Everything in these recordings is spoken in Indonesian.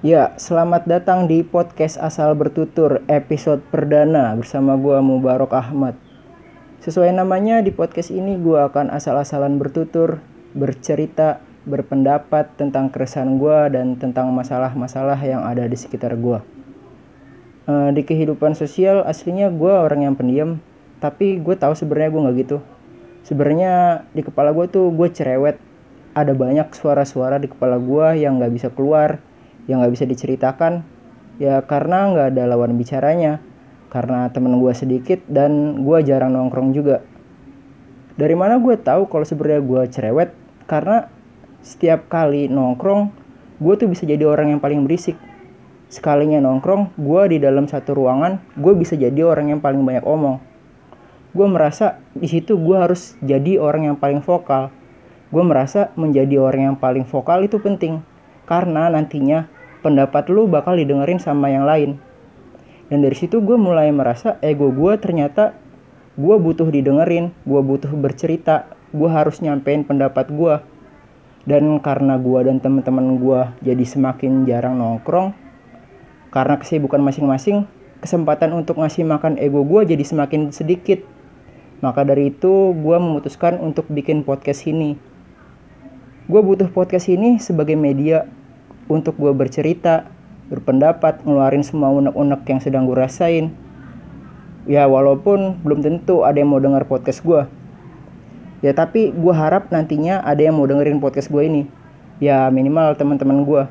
Ya, selamat datang di podcast Asal Bertutur episode perdana bersama gua Mubarok Ahmad. Sesuai namanya di podcast ini gua akan asal-asalan bertutur, bercerita, berpendapat tentang keresahan gua dan tentang masalah-masalah yang ada di sekitar gua. E, di kehidupan sosial aslinya gua orang yang pendiam, tapi gue tahu sebenarnya gue nggak gitu. Sebenarnya di kepala gue tuh gue cerewet, ada banyak suara-suara di kepala gue yang nggak bisa keluar, yang nggak bisa diceritakan, ya karena nggak ada lawan bicaranya, karena temen gue sedikit dan gue jarang nongkrong juga. Dari mana gue tahu kalau sebenarnya gue cerewet? Karena setiap kali nongkrong, gue tuh bisa jadi orang yang paling berisik. Sekalinya nongkrong, gue di dalam satu ruangan, gue bisa jadi orang yang paling banyak omong. Gue merasa di situ gue harus jadi orang yang paling vokal. Gue merasa menjadi orang yang paling vokal itu penting. Karena nantinya pendapat lu bakal didengerin sama yang lain. Dan dari situ gue mulai merasa ego gue ternyata gue butuh didengerin, gue butuh bercerita, gue harus nyampein pendapat gue dan karena gue dan teman-teman gue jadi semakin jarang nongkrong karena kesibukan masing-masing kesempatan untuk ngasih makan ego gue jadi semakin sedikit. Maka dari itu gue memutuskan untuk bikin podcast ini. Gue butuh podcast ini sebagai media untuk gue bercerita berpendapat ngeluarin semua unek-unek yang sedang gue rasain. Ya walaupun belum tentu ada yang mau dengar podcast gue ya tapi gue harap nantinya ada yang mau dengerin podcast gue ini. Ya minimal teman-teman gue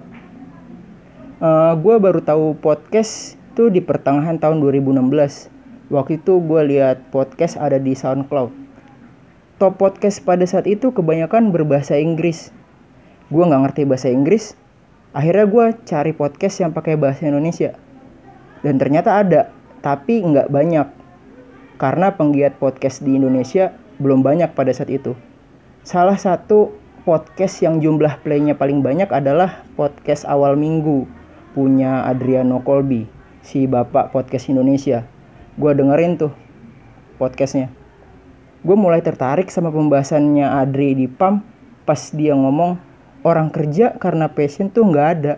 uh, gue baru tahu podcast itu di pertengahan tahun 2016 waktu itu gue lihat podcast ada di SoundCloud. Top podcast pada saat itu kebanyakan berbahasa Inggris. Gue nggak ngerti bahasa Inggris akhirnya gue cari podcast yang pakai bahasa Indonesia dan ternyata ada tapi nggak banyak karena penggiat podcast di Indonesia belum banyak pada saat itu. Salah satu podcast yang jumlah playnya paling banyak adalah podcast awal minggu punya Adriano Colby, si bapak podcast Indonesia. Gue dengerin tuh podcastnya. Gue mulai tertarik sama pembahasannya Adri di PAM pas dia ngomong orang kerja karena passion tuh nggak ada.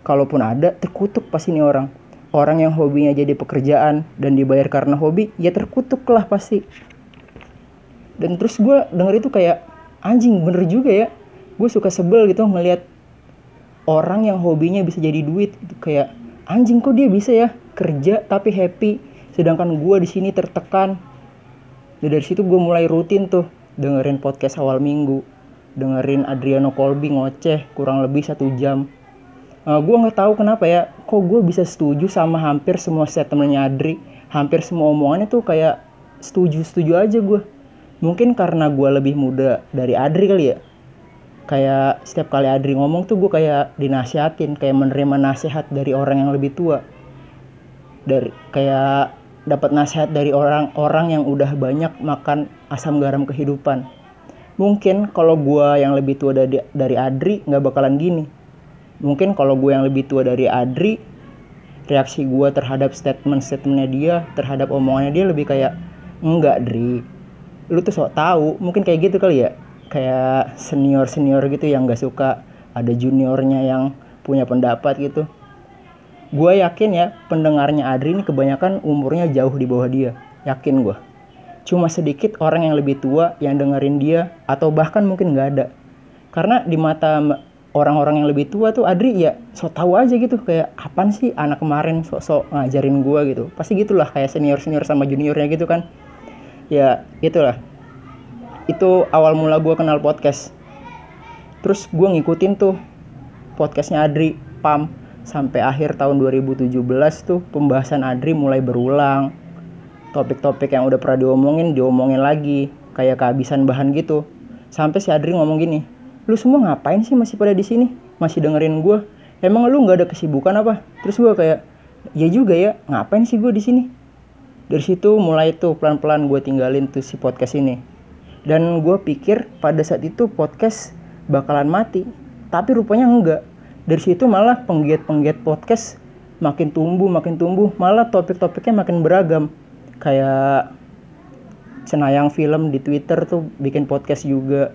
Kalaupun ada, terkutuk pas ini orang. Orang yang hobinya jadi pekerjaan dan dibayar karena hobi, ya terkutuk lah pasti dan terus gue denger itu kayak anjing bener juga ya gue suka sebel gitu ngelihat orang yang hobinya bisa jadi duit gitu. kayak anjing kok dia bisa ya kerja tapi happy sedangkan gue di sini tertekan dan dari situ gue mulai rutin tuh dengerin podcast awal minggu dengerin Adriano Colby ngoceh kurang lebih satu jam. Uh, gue nggak tahu kenapa ya kok gue bisa setuju sama hampir semua statementnya Adri? Hampir semua omongannya tuh kayak setuju setuju aja gue mungkin karena gue lebih muda dari Adri kali ya. Kayak setiap kali Adri ngomong tuh gue kayak dinasihatin kayak menerima nasihat dari orang yang lebih tua. Dari kayak dapat nasihat dari orang-orang yang udah banyak makan asam garam kehidupan mungkin kalau gue yang lebih tua dari dari Adri nggak bakalan gini. Mungkin kalau gue yang lebih tua dari Adri reaksi gue terhadap statement-statementnya dia terhadap omongannya dia lebih kayak enggak Dri. Lu tuh sok tahu. Mungkin kayak gitu kali ya. Kayak senior senior gitu yang gak suka ada juniornya yang punya pendapat gitu. Gue yakin ya pendengarnya Adri ini kebanyakan umurnya jauh di bawah dia. Yakin gue cuma sedikit orang yang lebih tua yang dengerin dia atau bahkan mungkin gak ada. Karena di mata orang-orang yang lebih tua tuh Adri ya so tahu aja gitu kayak kapan sih anak kemarin sok-sok ngajarin gue gitu. Pasti gitulah kayak senior senior sama juniornya gitu kan. Ya itulah. Itu awal mula gue kenal podcast. Terus gue ngikutin tuh podcastnya Adri Pam sampai akhir tahun 2017 tuh pembahasan Adri mulai berulang topik-topik yang udah pernah diomongin diomongin lagi. Kayak kehabisan bahan gitu. Sampai si Adri ngomong gini lu semua ngapain sih masih pada di sini? Masih dengerin gue emang lu nggak ada kesibukan apa? Terus gue kayak ya juga ya ngapain sih gue di sini? Dari situ mulai tuh pelan-pelan gue tinggalin tuh si podcast ini. Dan gue pikir pada saat itu podcast bakalan mati tapi rupanya enggak. Dari situ malah penggiat-penggiat podcast makin tumbuh makin tumbuh. Malah topik-topiknya makin beragam kayak cenayang film di Twitter tuh bikin podcast juga.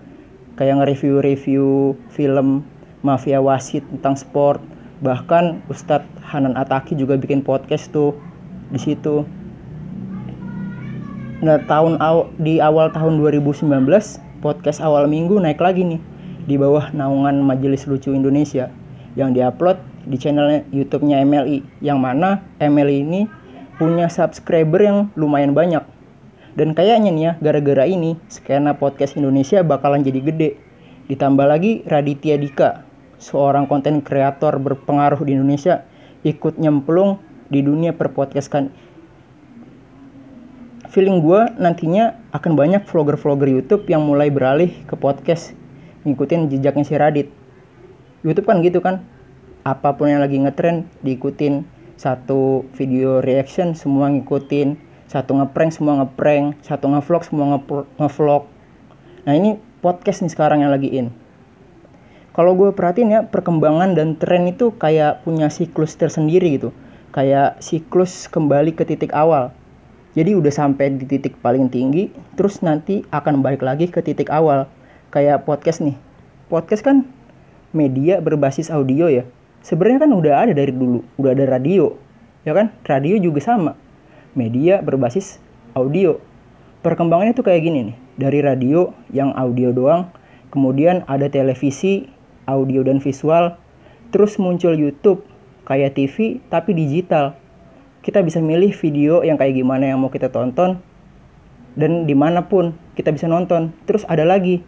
Kayak nge-review-review film Mafia Wasit tentang sport. Bahkan Ustadz Hanan Ataki juga bikin podcast tuh di situ. Nah tahun aw di awal tahun 2019 podcast awal minggu naik lagi nih di bawah naungan Majelis Lucu Indonesia yang diupload di channelnya YouTube-nya MLI yang mana MLI ini punya subscriber yang lumayan banyak. Dan kayaknya nih ya gara-gara ini skena podcast Indonesia bakalan jadi gede. Ditambah lagi Raditya Dika seorang konten kreator berpengaruh di Indonesia ikut nyemplung di dunia perpodcastan. Feeling gue nantinya akan banyak vlogger-vlogger YouTube yang mulai beralih ke podcast ngikutin jejaknya si Radit. YouTube kan gitu kan? Apa pun yang lagi ngetrend diikutin satu video reaction semua ngikutin satu ngeprank semua ngeprank satu ngevlog semua ngevlog nah ini podcast nih sekarang yang lagi in kalau gue perhatiin ya perkembangan dan tren itu kayak punya siklus tersendiri gitu kayak siklus kembali ke titik awal jadi udah sampai di titik paling tinggi, terus nanti akan balik lagi ke titik awal. Kayak podcast nih. Podcast kan media berbasis audio ya. Sebenarnya kan udah ada dari dulu, udah ada radio. Ya kan? Radio juga sama. Media berbasis audio. Perkembangannya tuh kayak gini nih. Dari radio yang audio doang, kemudian ada televisi, audio dan visual, terus muncul YouTube kayak TV tapi digital kita bisa milih video yang kayak gimana yang mau kita tonton dan di mana pun kita bisa nonton terus ada lagi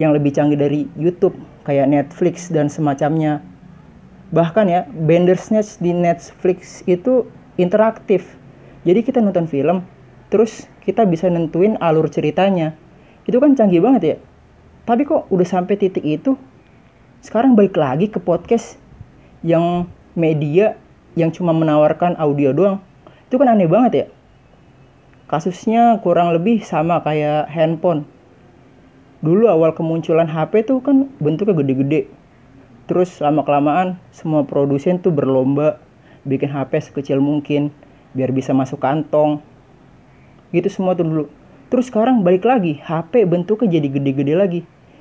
yang lebih canggih dari YouTube kayak Netflix dan semacamnya bahkan ya Bandersnatch di Netflix itu interaktif. Jadi kita nonton film terus kita bisa nentuin alur ceritanya. Itu kan canggih banget ya. Tapi kok udah sampai titik itu? Sekarang balik lagi ke podcast yang media yang cuma menawarkan audio doang. Itu kan aneh banget ya. Kasusnya kurang lebih sama kayak handphone. Dulu awal kemunculan HP tuh kan bentuknya gede-gede terus lama kelamaan semua produsen tuh berlomba bikin HP sekecil mungkin biar bisa masuk kantong. Gitu semua tuh dulu. Terus sekarang balik lagi HP bentuknya jadi gede-gede lagi.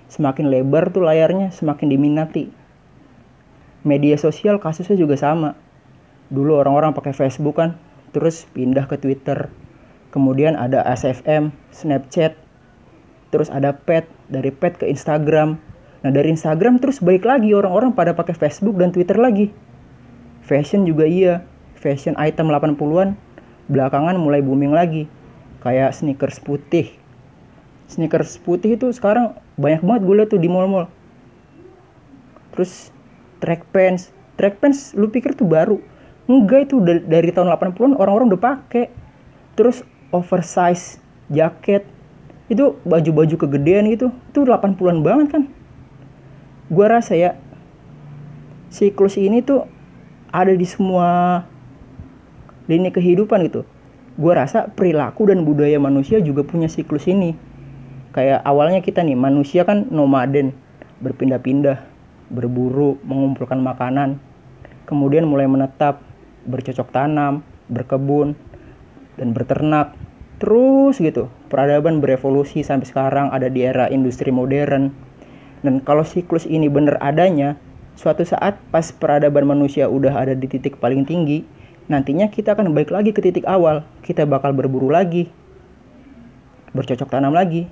Semakin lebar tuh layarnya semakin diminati. Media sosial kasusnya juga sama. Dulu orang-orang pakai Facebook kan terus pindah ke Twitter. Kemudian ada SFM Snapchat terus ada Pet dari Pet ke Instagram nah dari Instagram terus balik lagi orang-orang pada pakai Facebook dan Twitter lagi. Fashion juga iya. Fashion item 80-an belakangan mulai booming lagi. Kayak sneakers putih. Sneakers putih itu sekarang banyak banget gue liat tuh di mall-mall. Terus track pants. Track pants lu pikir tuh baru? Enggak itu dari, tahun 80-an orang-orang udah pakai terus oversize jaket. Itu baju-baju kegedean gitu. Itu 80-an banget kan gua rasa ya siklus ini tuh ada di semua lini kehidupan gitu gua rasa perilaku dan budaya manusia juga punya siklus ini kayak awalnya kita nih manusia kan nomaden berpindah-pindah berburu mengumpulkan makanan kemudian mulai menetap bercocok tanam, berkebun, dan berternak. Terus gitu, peradaban berevolusi sampai sekarang ada di era industri modern. Dan kalau siklus ini benar adanya, suatu saat pas peradaban manusia udah ada di titik paling tinggi, nantinya kita akan balik lagi ke titik awal. Kita bakal berburu lagi, bercocok tanam lagi.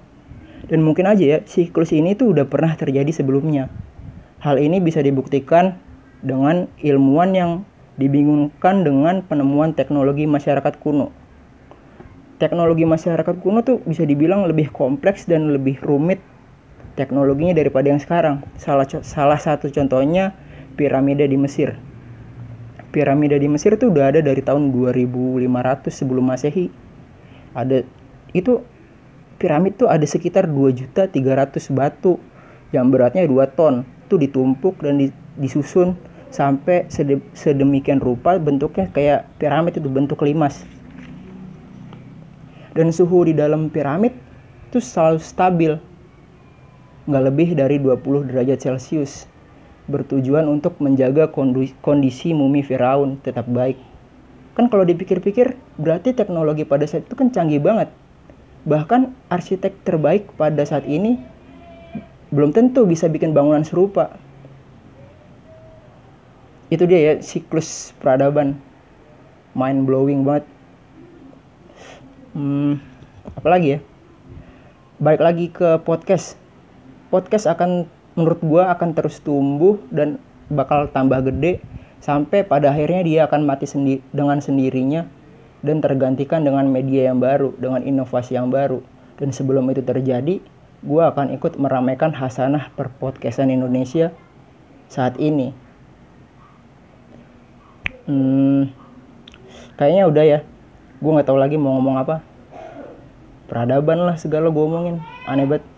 Dan mungkin aja ya, siklus ini tuh udah pernah terjadi sebelumnya. Hal ini bisa dibuktikan dengan ilmuwan yang dibingungkan dengan penemuan teknologi masyarakat kuno. Teknologi masyarakat kuno tuh bisa dibilang lebih kompleks dan lebih rumit teknologinya daripada yang sekarang. Salah salah satu contohnya piramida di Mesir. Piramida di Mesir tuh udah ada dari tahun 2500 sebelum Masehi. Ada itu piramid tuh ada sekitar 2.300 batu yang beratnya 2 ton. Itu ditumpuk dan disusun sampai sedemikian rupa bentuknya kayak piramid itu bentuk limas dan suhu di dalam piramid itu selalu stabil nggak lebih dari 20 derajat celcius bertujuan untuk menjaga kondisi mumi Firaun tetap baik. Kan kalau dipikir-pikir berarti teknologi pada saat itu kan canggih banget. Bahkan arsitek terbaik pada saat ini belum tentu bisa bikin bangunan serupa. Itu dia ya siklus peradaban. Mind blowing banget. Hmm, apalagi ya? Balik lagi ke podcast podcast akan menurut gua akan terus tumbuh dan bakal tambah gede sampai pada akhirnya dia akan mati sendi dengan sendirinya dan tergantikan dengan media yang baru, dengan inovasi yang baru. Dan sebelum itu terjadi, gue akan ikut meramaikan hasanah perpodcastan Indonesia saat ini. Hmm, kayaknya udah ya. Gue nggak tahu lagi mau ngomong apa. Peradaban lah segala gue omongin. Aneh banget.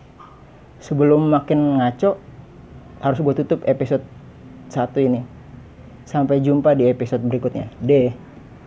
Sebelum makin ngaco, harus gue tutup episode satu ini. Sampai jumpa di episode berikutnya. Deh.